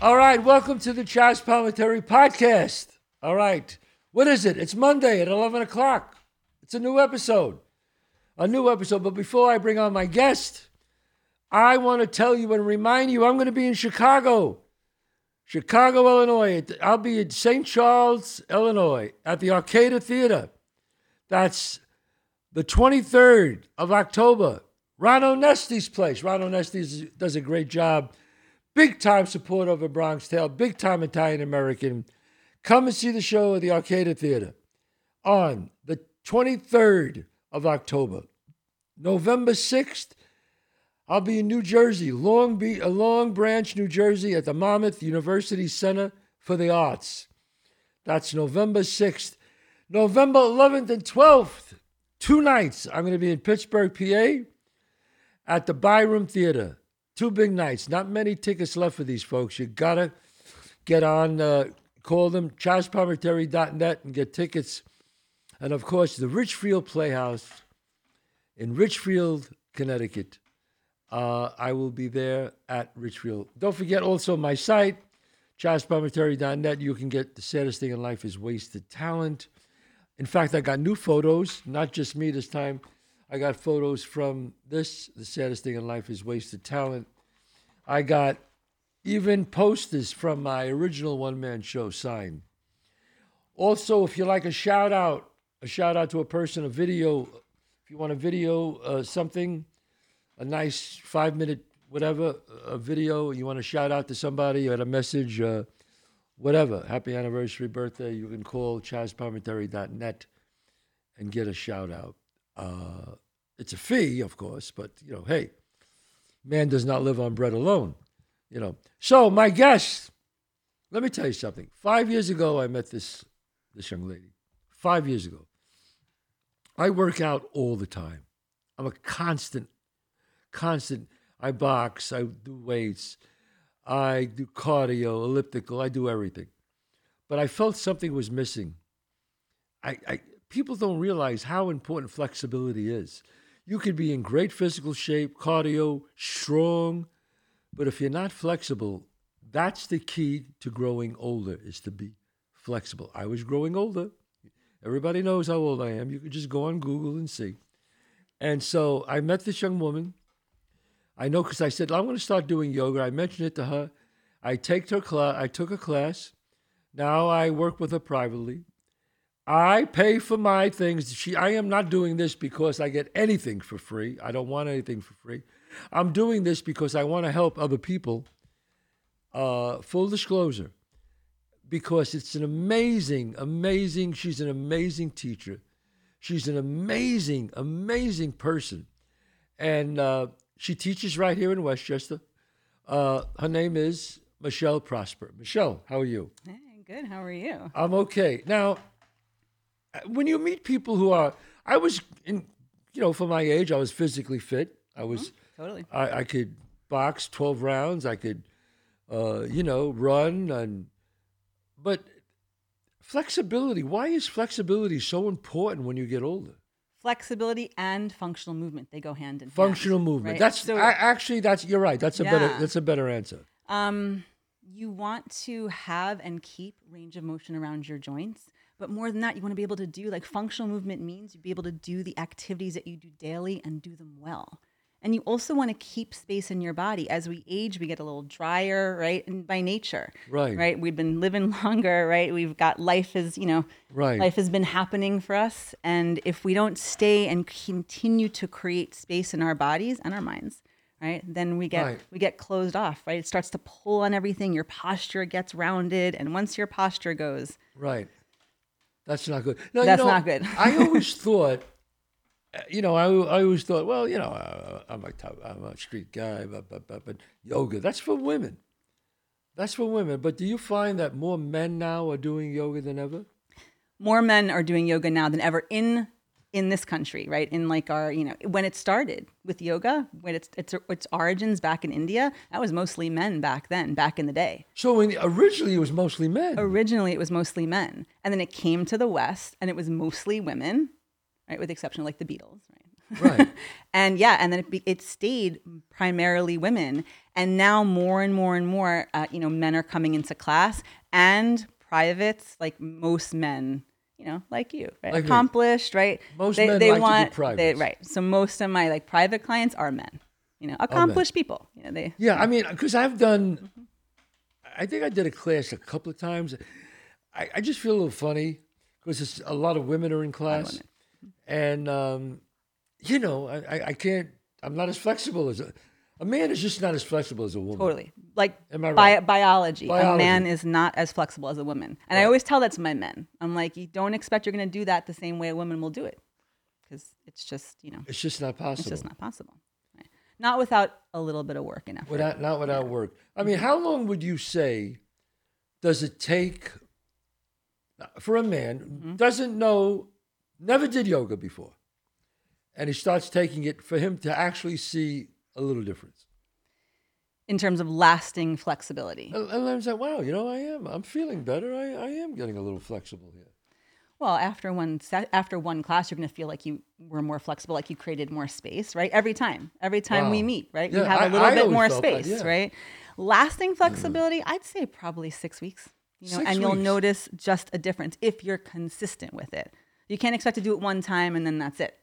All right, welcome to the Chazz Palminteri podcast. All right, what is it? It's Monday at 11 o'clock. It's a new episode. A new episode. But before I bring on my guest, I want to tell you and remind you I'm going to be in Chicago, Chicago, Illinois. I'll be in St. Charles, Illinois at the Arcada Theater. That's the 23rd of October. Ron Onesti's place. Ron Onesti does a great job. Big time supporter of a Bronx Tale, big time Italian American. Come and see the show at the Arcada Theater on the 23rd of October. November 6th, I'll be in New Jersey, Long, Be- uh, Long Branch, New Jersey, at the Monmouth University Center for the Arts. That's November 6th. November 11th and 12th, two nights. I'm going to be in Pittsburgh, PA, at the Byham Theater. Two big nights. Not many tickets left for these folks. You got to get on, uh, call them, chazzpalminteri.net and get tickets. And of course, the Ridgefield Playhouse in Ridgefield, Connecticut. Uh, I will be there at Ridgefield. Don't forget also my site, chazzpalminteri.net. You can get the saddest thing in life is wasted talent. In fact, I got new photos, not just me this time. I got photos from this, the saddest thing in life is wasted talent. I got even posters from my original one man show signed. Also, if you like a shout out, a shout out to a person, a video, if you want a video, uh, something, a nice five minute, whatever, a video, you want to shout out to somebody, you had a message, uh, whatever, happy anniversary, birthday, you can call chazzpalminteri.net and get a shout out. Uh, it's a fee, of course, but you know, hey, man does not live on bread alone, you know. So my guest, let me tell you something. Five years ago, I met this this young lady. Five years ago, I work out all the time. I'm a constant, constant. I box. I do weights. I do cardio, elliptical. I do everything. But I felt something was missing. I, I people don't realize how important flexibility is. You could be in great physical shape, cardio, strong, but if you're not flexible, that's the key to growing older is to be flexible. I was growing older. Everybody knows how old I am. You could just go on Google and see. And so I met this young woman. I know because I said I'm going to start doing yoga. I mentioned it to her. I take her class. I took a class. Now I work with her privately. I pay for my things. She, I am not doing this because I get anything for free. I don't want anything for free. I'm doing this because I want to help other people. Uh, full disclosure, because it's an amazing, amazing. She's an amazing teacher. She's an amazing, amazing person, and uh, she teaches right here in Westchester. Uh, her name is Michelle Prosper. Michelle, how are you? Hey, good. How are you? I'm okay. Now, when you meet people who are, I was in, you know, for my age, I was physically fit. I was Totally. I, I could box 12 rounds. I could, uh, you know, run and, but flexibility. Why is flexibility so important when you get older? Flexibility and functional movement, they go hand in hand. Functional movement. right? That's So- I, actually that's you're right. That's a better that's a better answer. Um, you want to have and keep range of motion around your joints. But more than that, you want to be able to do like functional movement means you be able to do the activities that you do daily and do them well. And you also want to keep space in your body. As we age, we get a little drier, right? And by nature, Right. Right. We've been living longer, right? We've got life is, you know, Right. life has been happening for us. And if we don't stay and continue to create space in our bodies and our minds, right, then we get Right. we get closed off, right? It starts to pull on everything. Your posture gets rounded, and once your posture goes, Right. That's not good. No, That's you know, not good. I always thought, uh, you know, I, I always thought, well, you know, uh, I'm a top, I'm a street guy, but, but, but, but yoga, that's for women. That's for women. But do you find that more men now are doing yoga than ever? more men are doing yoga now than ever in in this country, right? In like our, you know, when it started with yoga, when it's its its origins back in India, that was mostly men back then, back in the day. So when, originally it was mostly men. Originally, it was mostly men, and then it came to the West, and it was mostly women, right? With the exception of like the Beatles, right? Right. and yeah, and then it, be, it stayed primarily women, and now more and more and more, uh, you know, men are coming into class and privates, like most men, you know, like you, right? Like me. accomplished, right? Most men like to do privates. They, right. So most of my like private clients are men, you know, accomplished people. You know, they. Yeah, I mean, because I've done, I think I did a class a couple of times. I, I just feel a little funny because a lot of women are in class, and um, you know, I, I can't. I'm not as flexible as a, man is just not as flexible as a woman. Totally. Like Am I bi- biology, Biology. a man is not as flexible as a woman. And I always tell that to my men. I'm like, you don't expect you're going to do that the same way a woman will do it. Because it's just, you know, It's just not possible. it's just not possible. Right? Not without a little bit of work and effort. Without, not without work. I mean, how long would you say does it take for a man Mm-hmm. doesn't know, never did yoga before, and he starts taking it for him to actually see a little difference? in terms of lasting flexibility. And and I'm like, wow, you know, I am. I'm feeling better. I, I am getting a little flexible here. Well, after one after one class, you're going to feel like you were more flexible, like you created more space, right? Every time, every time we meet, right? you have a I- little I bit more felt that, space, yeah. right? Lasting hmm. flexibility, I'd say probably six weeks. You know, Six and you'll notice just a difference if you're consistent with it. You can't expect to do it one time and then that's it,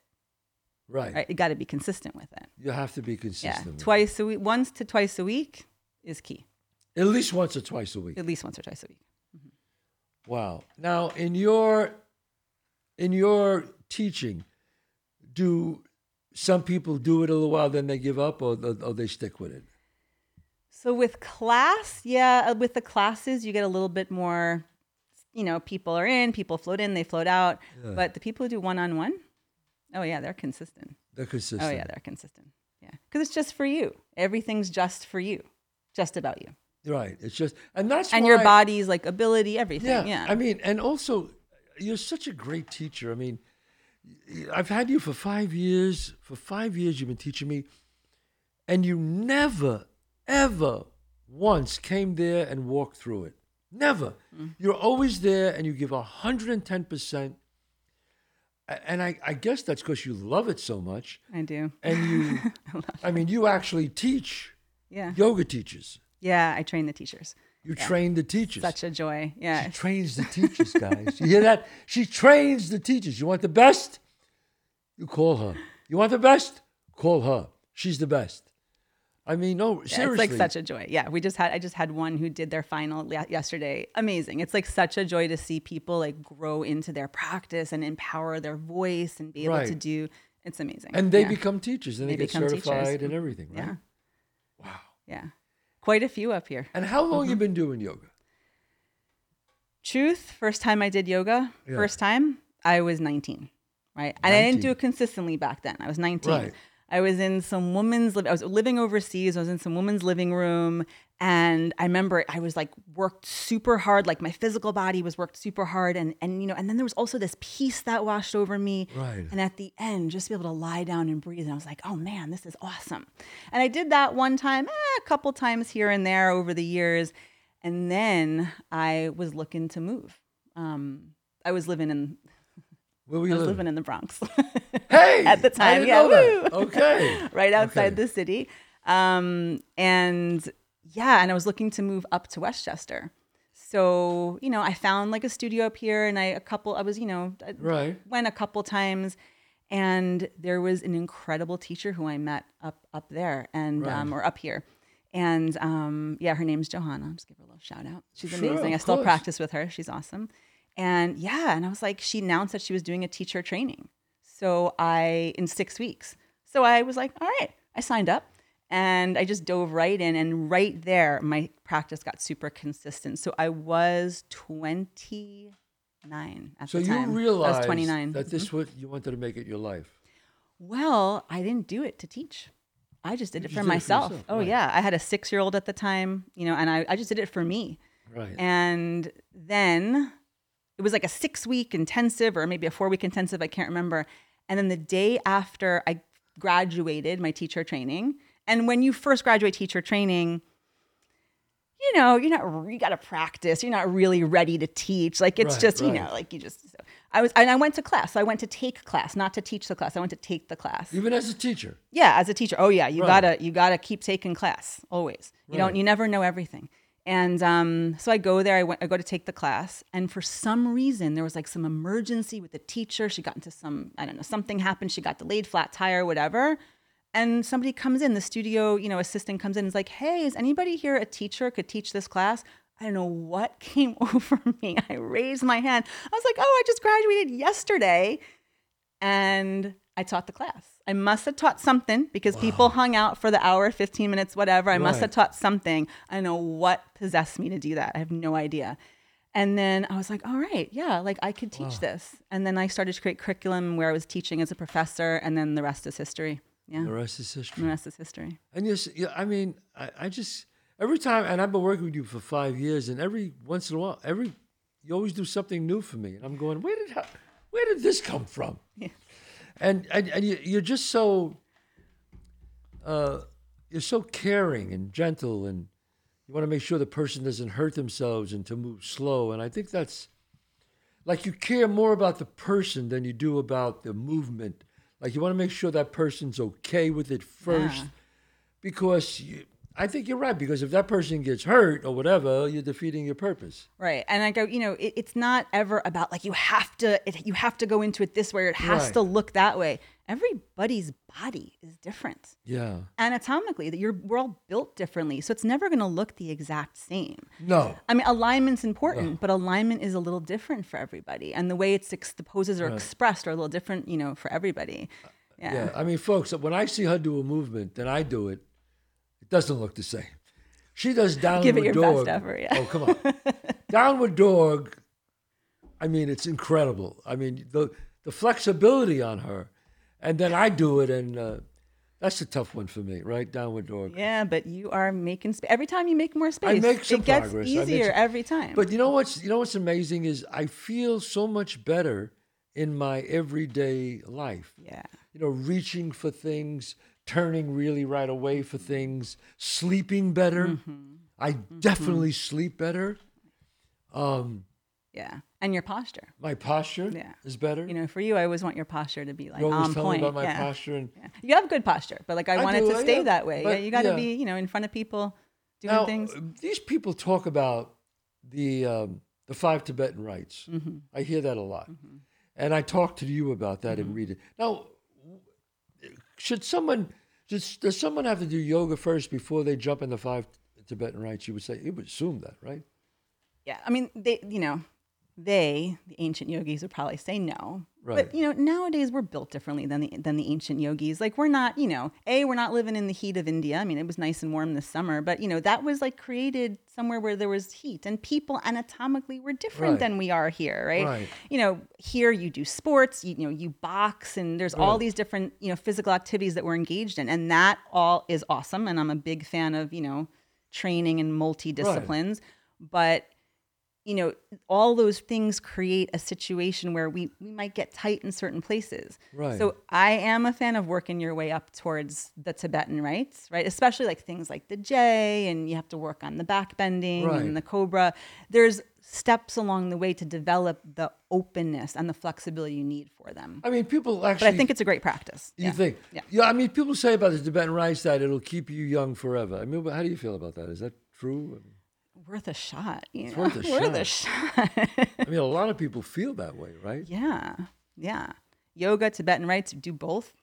Right. right? You got to be consistent with it. You have to be Yeah, consistent. with it. twice a week, once to twice a week is key. At least once or twice a week. At least once or twice a week. Wow. Now, in your in your teaching, do some people do it a little while, then they give up, or, or they stick with it? So with class, yeah, uh, with the classes, you get a little bit more. You know, people are in, people float in, they float out. But the people who do one on one, oh yeah, they're consistent. They're consistent. Oh yeah, they're consistent. Yeah, because it's just for you. Everything's just for you, just about you, Right. It's just, and that's and your body's like ability, everything. Yeah, Yeah, I mean, and also, you're such a great teacher. I mean, I've had you for five years. For five years, you've been teaching me, and you never, ever once came there and walked through it. Never. Mm. You're always there, and you give hundred and ten percent. And I, I guess that's because you love it so much, I do. and you, I mean, you actually teach Yeah, yoga teachers. yeah. I train the teachers. You train the teachers. Such a joy. Yeah, She trains the teachers, guys. You hear that? She trains the teachers. You want the best? You call her. You want the best? Call her. She's the best. I mean, no, Yeah, seriously. It's like such a joy. Yeah, we just had I just had one who did their final yesterday. Amazing. It's like such a joy to see people like grow into their practice and empower their voice and be able to do. It's amazing. and they yeah. become teachers and they, They get become teachers. certified and everything, right? yeah, Wow. yeah, quite a few up here. And how long Mm-hmm. you been doing yoga? Truth. First time I did yoga. Yeah. First time I was 19. Right, and I didn't do it consistently back then. I was 19. Right. I was in some woman's. Li- I was living overseas. I was in some woman's living room, and I remember I was like worked super hard. Like my physical body was worked super hard, and and you know, and then there was also this peace that washed over me. Right. And at the end, just to be able to lie down and breathe, and I was like, oh man, this is awesome. And I did that one time, eh, a couple times here and there over the years, and then I was looking to move. Um, I was living in. Where were I was living? living in the Bronx. Hey, at the time, yeah, know that. Okay. right outside Okay. the city. Um, and yeah, and I was looking to move up to Westchester. So, you know, I found like a studio up here and I a couple I was, you know, I Right. went a couple times and there was an incredible teacher who I met up up there and um, or up here. And um, yeah, her name's Johanna. I'll just give her a little shout out. She's Sure, amazing. I still course. practice with her. She's awesome. And yeah, and I was like, she announced that she was doing a teacher training. So I, in six weeks. So I was like, all right, I signed up and I just dove right in. And right there, my practice got super consistent. So I was 29 at So the you time. I realized was 29. that this mm-hmm. was you wanted to make it your life. Well, I didn't do it to teach. I just did it for did it for myself. oh right. yeah, I had a six year old at the time, you know, and I, I just did it for me. Right. And then it was like a six week intensive or maybe a four week intensive, I can't remember. And then the day after I graduated my teacher training, and when you first graduate teacher training, you know, you're not you got to practice. You're not really ready to teach. Like it's Right, just you know, like you just. So I was and I went to class. So I went to take class, not to teach the class. I went to take the class. Even as a teacher. Yeah, as a teacher. Oh yeah, you Right. gotta you gotta keep taking class always. You don't you never know everything. And um, so I go there. I went. I go to take the class, and for some reason there was like some emergency with the teacher. She got into some I don't know something happened. She got delayed, flat tire, whatever. And somebody comes in. The studio you know assistant comes in. and is like, hey, is anybody here a teacher could teach this class? I don't know what came over me. I raised my hand. I was like, oh, I just graduated yesterday and I taught the class. I must have taught something because people hung out for the hour, 15 minutes, whatever. I must have taught something. I don't know what possessed me to do that. I have no idea. And then I was like, all right, yeah, like I could teach this. And then I started to create curriculum where I was teaching as a professor, and then the rest is history. Yeah, The rest is history. the rest is history. And yes, yeah, I mean, I, I just every time, and I've been working with you for five years, and every once in a while, every you always do something new for me, and I'm going, where did where did this come from? Yeah. And and, and you, you're just so uh, you're so caring and gentle, and you want to make sure the person doesn't hurt themselves and to move slow. And I think that's like you care more about the person than you do about the movement. Like you want to make sure that person's okay with it first, Yeah. because you, I think you're right. Because if that person gets hurt or whatever, you're defeating your purpose. Right. And I go, you know, it, it's not ever about like you have to it, you have to go into it this way or it has Right. to look that way. Everybody's body is different. Yeah. anatomically that you're we're all built differently so it's never going to look the exact same No. i mean alignment's important but alignment is a little different for everybody and the way it's ex- the poses are expressed are a little different you know for everybody uh, yeah, Yeah. I mean, folks, when I see her do a movement and I do it, it doesn't look the same. She does downward Give it your dog. best effort, yeah. Oh, come on. downward dog. I mean, it's incredible. I mean, the the flexibility on her, and then I do it, and uh, that's a tough one for me, right? Downward dog. yeah but you are making space every time you make more space I make some it gets progress. Easier some- every time But you know what's you know what's amazing is I feel so much better in my everyday life. yeah you know, reaching for things, turning really right away for things, sleeping better. Mm-hmm. I definitely sleep better. Um, yeah and your posture my posture Yeah. is better. you know for you i always want your posture to be like you always on tell point me about my yeah. posture. And Yeah. you have good posture but like i, I want it to stay yeah, that way yeah you got to be you know in front of people doing now, things uh, these people talk about the um, the five Tibetan rites. Mm-hmm. I hear that a lot, and I talk to you about that Mm-hmm. and read it. Now, should someone does, does someone have to do yoga first before they jump in the five Tibetan rites? You would say you would assume that, right? Yeah, I mean, they, you know, they, the ancient yogis, would probably say no. Right. But you know, nowadays we're built differently than the than the ancient yogis. Like we're not, you know, a we're not living in the heat of India. I mean, it was nice and warm this summer, but you know, that was like created somewhere where there was heat, and people anatomically were different Right. than we are here, right? Right. You know, here you do sports, you, you know, you box, and there's all these different you know physical activities that we're engaged in, and that all is awesome. And I'm a big fan of you know training and multi disciplines, but you know all those things create a situation where we we might get tight in certain places Right. so i am a fan of working your way up towards the tibetan rites right especially like things like the j and you have to work on the back bending Right. and the cobra there's steps along the way to develop the openness and the flexibility you need for them I mean, people actually but i think it's a great practice you yeah. think? yeah. I mean, people say about the Tibetan rites that it'll keep you young forever. I mean, how do you feel about that? Is that true? Worth a shot you know? worth a worth a shot I mean, a lot of people feel that way, right? yeah yeah yoga tibetan rites do both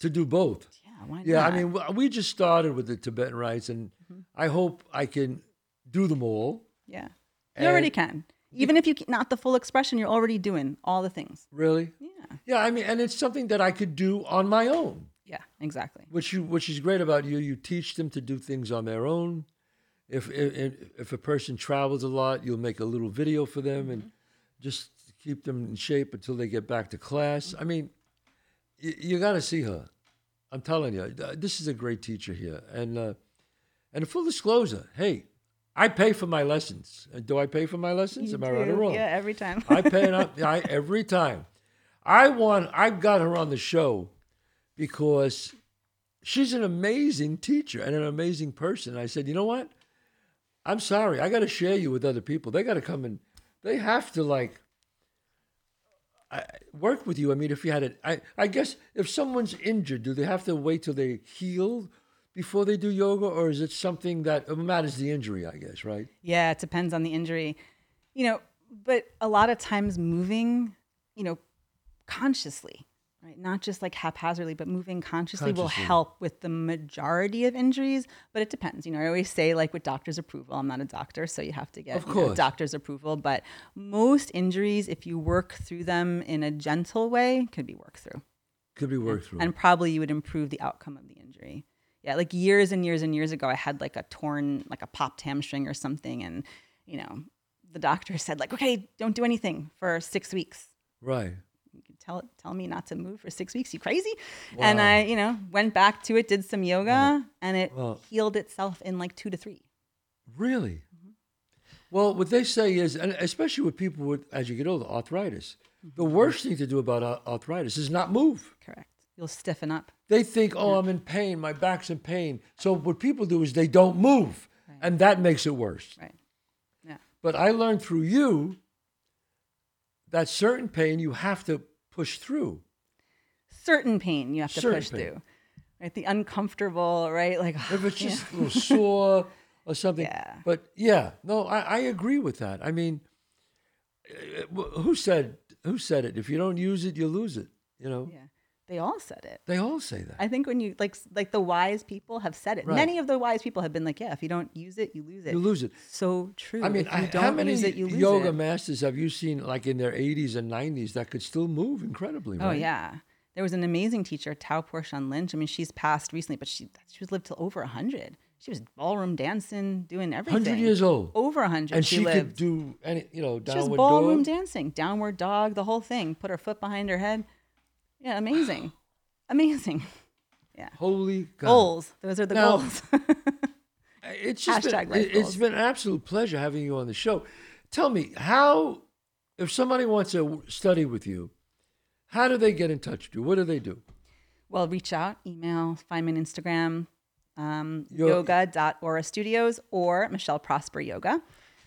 To do both. yeah why Yeah, I mean, we just started with the Tibetan rites, and Mm-hmm. I hope I can do them all. Yeah. You already can. Even if you not the full expression, you're already doing all the things. Really? Yeah. Yeah, I mean, and it's something that I could do on my own, Yeah, exactly. which you, which is great about you. You teach them to do things on their own. If if, if a person travels a lot, you'll make a little video for them and just keep them in shape until they get back to class. I mean, you, you got to see her. I'm telling you, this is a great teacher here. And uh, and full disclosure, hey, I pay for my lessons. Uh, Do I pay for my lessons? Am I right or wrong? Yeah, every time. I pay it up I, every time. I want. I've got her on the show because she's an amazing teacher and an amazing person. I said, you know what? I'm sorry. I got to share you with other people. They got to come and they have to like I, work with you. I mean, if you had it, I, I guess if someone's injured, do they have to wait till they heal before they do yoga, or is it something that it matters the injury? I guess, right? Yeah, it depends on the injury. You know, but a lot of times moving, you know, consciously, right? Not just like haphazardly, but moving consciously, will help with the majority of injuries. But it depends. You know, I always say like with doctor's approval. I'm not a doctor, so you have to get Of you know, doctor's approval. But most injuries, if you work through them in a gentle way, could be worked through Could be worked through. and probably you would improve the outcome of the injury. Yeah, like years and years and years ago, I had like a torn, like a popped hamstring or something, and you know, the doctor said like, okay, don't do anything for six weeks. right. You can tell tell me not to move for six weeks. You crazy? And I, you know, went back to it, did some yoga, and it Wow. healed itself in like two to three. Really? Mm-hmm. Well, what they say is, and especially with people with, as you get older, arthritis, mm-hmm. the worst thing to do about arthritis is not move. Correct. You'll stiffen up. They think, oh, I'm in pain, my back's in pain. So what people do is they don't move, and that makes it worse. Right. Yeah. But I learned through you that certain pain you have to push through. Certain pain you have to Certain push pain. through. Right. The uncomfortable. Right. Like If it's just a little sore or something. Yeah. But yeah, no, I, I agree with that. I mean, eh, who said who said it? If you don't use it, you lose it. You know, yeah. They all said it. they all say that. I think when you like like the wise people have said it. Right. Many of the wise people have been like, yeah, if you don't use it, you lose it. you lose it. So true. I mean, I, don't how many it, you lose yoga it. masters have you seen, like in their 80s and 90s, that could still move incredibly? Oh yeah. There was an amazing teacher, Tao Porchon Lynch. I mean, she's passed recently, but she she was lived till over hundred. She was ballroom dancing, doing everything. 100 years old. Over hundred. and she, she, could do any, you know, She was downward ballroom dog. dancing, downward dog, the whole thing. Put her foot behind her head. Yeah, amazing, amazing. Yeah. Holy God. Goals. Those are the Now- goals. It's just been, Hashtag life it, has goals. been an absolute pleasure having you on the show. Tell me, how, if somebody wants to study with you, how do they get in touch with you? What do they do? well, reach out, email, find me on Instagram, um, Yo- yoga.orastudios or Michelle Prosper Yoga.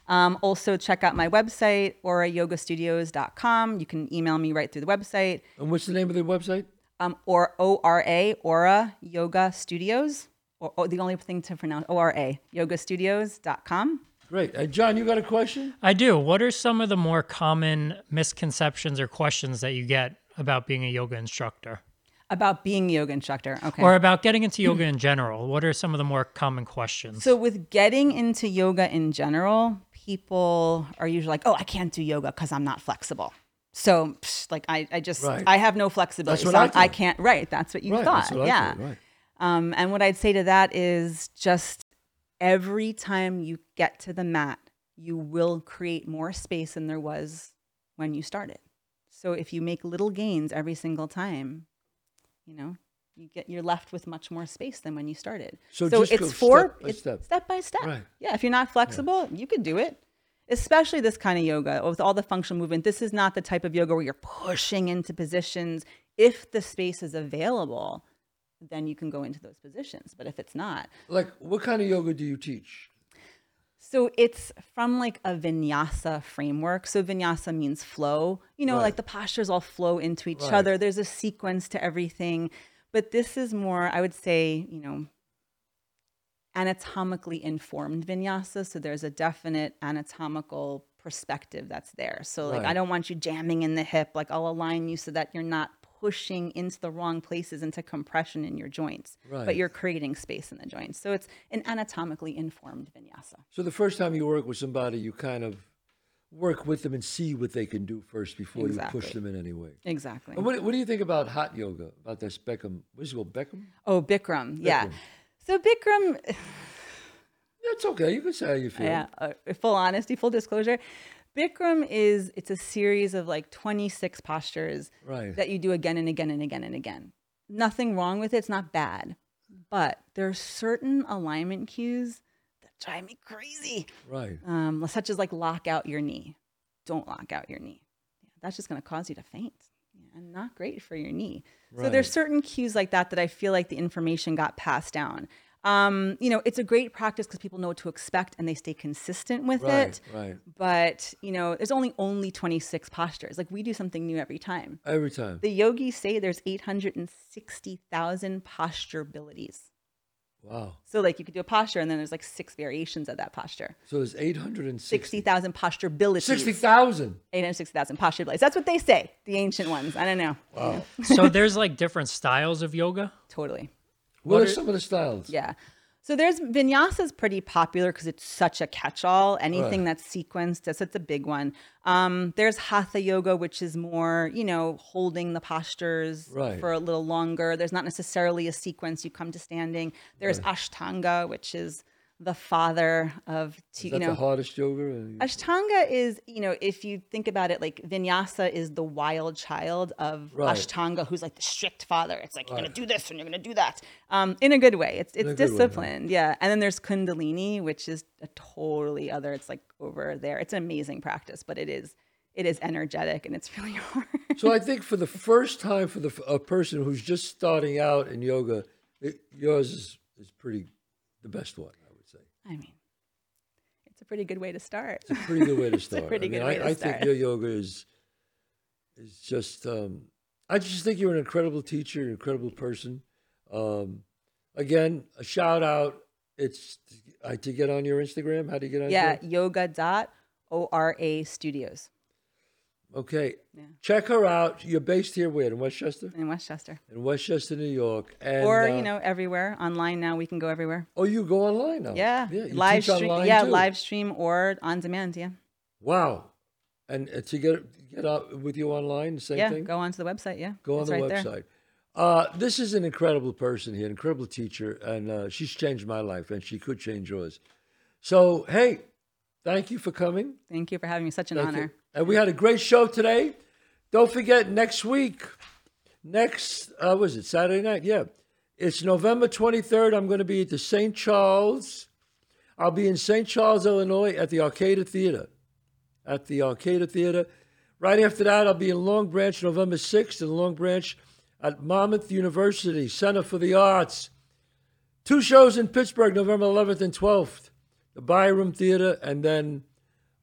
Um, also, check out my website, orayogastudios.com. You can email me right through the website. And what's the name of the website? Um, or O-R-A, Ora Yoga Studios. Or, or the only thing to pronounce, O-R-A, yogastudios.com. Great. Uh, John, you got a question? I do. What are some of the more common misconceptions or questions that you get about being a yoga instructor About being a yoga instructor. Okay. or about getting into yoga in general? What are some of the more common questions? So with getting into yoga in general, people are usually like, "Oh, I can't do yoga because I'm not flexible." So, psh, like, I, I just, Right. I have no flexibility. So I I, can't. Right. That's what you right. thought. What yeah. Right. Um, and what I'd say to that is just every time you get to the mat, you will create more space than there was when you started. So if you make little gains every single time, you know, you get you're left with much more space than when you started. So just it's for step by it's step. step by step. Right. Yeah, if you're not flexible, you could do it. Especially this kind of yoga with all the functional movement. This is not the type of yoga where you're pushing into positions. If the space is available, then you can go into those positions. But if it's not, Like, what kind of yoga do you teach? so it's from like a vinyasa framework. So vinyasa means flow. You know, Right. like the postures all flow into each Right. other. There's a sequence to everything. But this is more, I would say, you know, anatomically informed vinyasa. So there's a definite anatomical perspective that's there. So like Right. I don't want you jamming in the hip. Like I'll align you so that you're not pushing into the wrong places into compression in your joints, Right. but you're creating space in the joints. So it's an anatomically informed vinyasa. So the first time you work with somebody, you kind of work with them and see what they can do first before you push them in any way. Exactly. What, what do you think about hot yoga? About this Beckham? What's it called? Beckham? Oh, Bikram. Yeah. So Bikram, That's okay. You can say how you feel. yeah, uh, full honesty, full disclosure. Bikram is it's a series of like 26 postures Right. that you do again and again and again and again. Nothing wrong with it. It's not bad. But there are certain alignment cues drive me crazy. Right. Um, such as like lock out your knee. Don't lock out your knee. Yeah, that's just going to cause you to faint yeah, and not great for your knee. So there's certain cues like that that I feel like the information got passed down. Um, you know, it's a great practice because people know what to expect and they stay consistent with Right, it. right. But you know, there's only only 26 postures. Like we do something new every time. Every time. The yogis say there's 860,000 posture abilities. Wow. So like you could do a posture and then there's like six variations of that posture. So there's 860. 60,000 posture abilities. 60,000. 860,000 posture abilities. That's what they say, the ancient ones. I don't know. Wow. so there's like different styles of yoga. Totally. What, are are- some of the styles? Yeah. So there's vinyasa is pretty popular because it's such a catch-all. Anything that's sequenced, that's, that's a big one. Um, there's hatha yoga, which is more, you know, holding the postures Right. for a little longer. There's not necessarily a sequence. You come to standing. There's ashtanga, which is the father of, that you know, the hardest yoga? Ashtanga is, you know, if you think about it, like vinyasa is the wild child of Right. Ashtanga, who's like the strict father. It's like you're gonna do this and you're gonna do that, um, in a good way. It's it's good way, disciplined, yeah. And then there's Kundalini, which is a totally other. It's like over there. It's an amazing practice, but it is it is energetic and it's really hard. So I think for the first time for the a person who's just starting out in yoga, it, yours is, is pretty the best one, I would say. I mean, it's a pretty good way to start. It's a pretty good way to start. pretty I mean, good way I, to I start. think your yoga is is just. Um, I just think you're an incredible teacher, an incredible person. Um, again, a shout out. It's I to get on your Instagram. How do you get on? yeah, it? yoga dot ora studios Okay. Yeah. Check her out. You're based here where in Westchester, in Westchester. in Westchester, New York, and or uh, you know everywhere online now we can go everywhere Oh, you go online now. yeah, yeah. Live stream yeah too. live stream or on demand yeah Wow. And uh, to get get out with you online, the same yeah thing. go onto the website yeah Go on the right there. website. Uh, this is an incredible person here, an incredible teacher, and uh, she's changed my life, and she could change yours. So, hey, thank you for coming. thank you for having me such an Thank honor you. And we had a great show today. Don't forget next week, next uh, was it Saturday night? Yeah, it's November twenty third. I'm going to be at the St. Charles. I'll be in St. Charles, Illinois, at the Arcada Theater. At the Arcada Theater. Right after that, I'll be in Long Branch, November sixth, in Long Branch, at Monmouth University Center for the Arts. Two shows in Pittsburgh, November 11th and 12th, the Byham Theater, and then,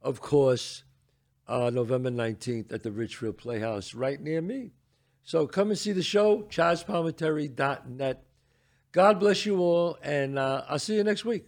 of course, uh, November 19th at the Ridgefield Playhouse right near me. So come and see the show, ChazzPalminteri.net. God bless you all, and uh, I'll see you next week.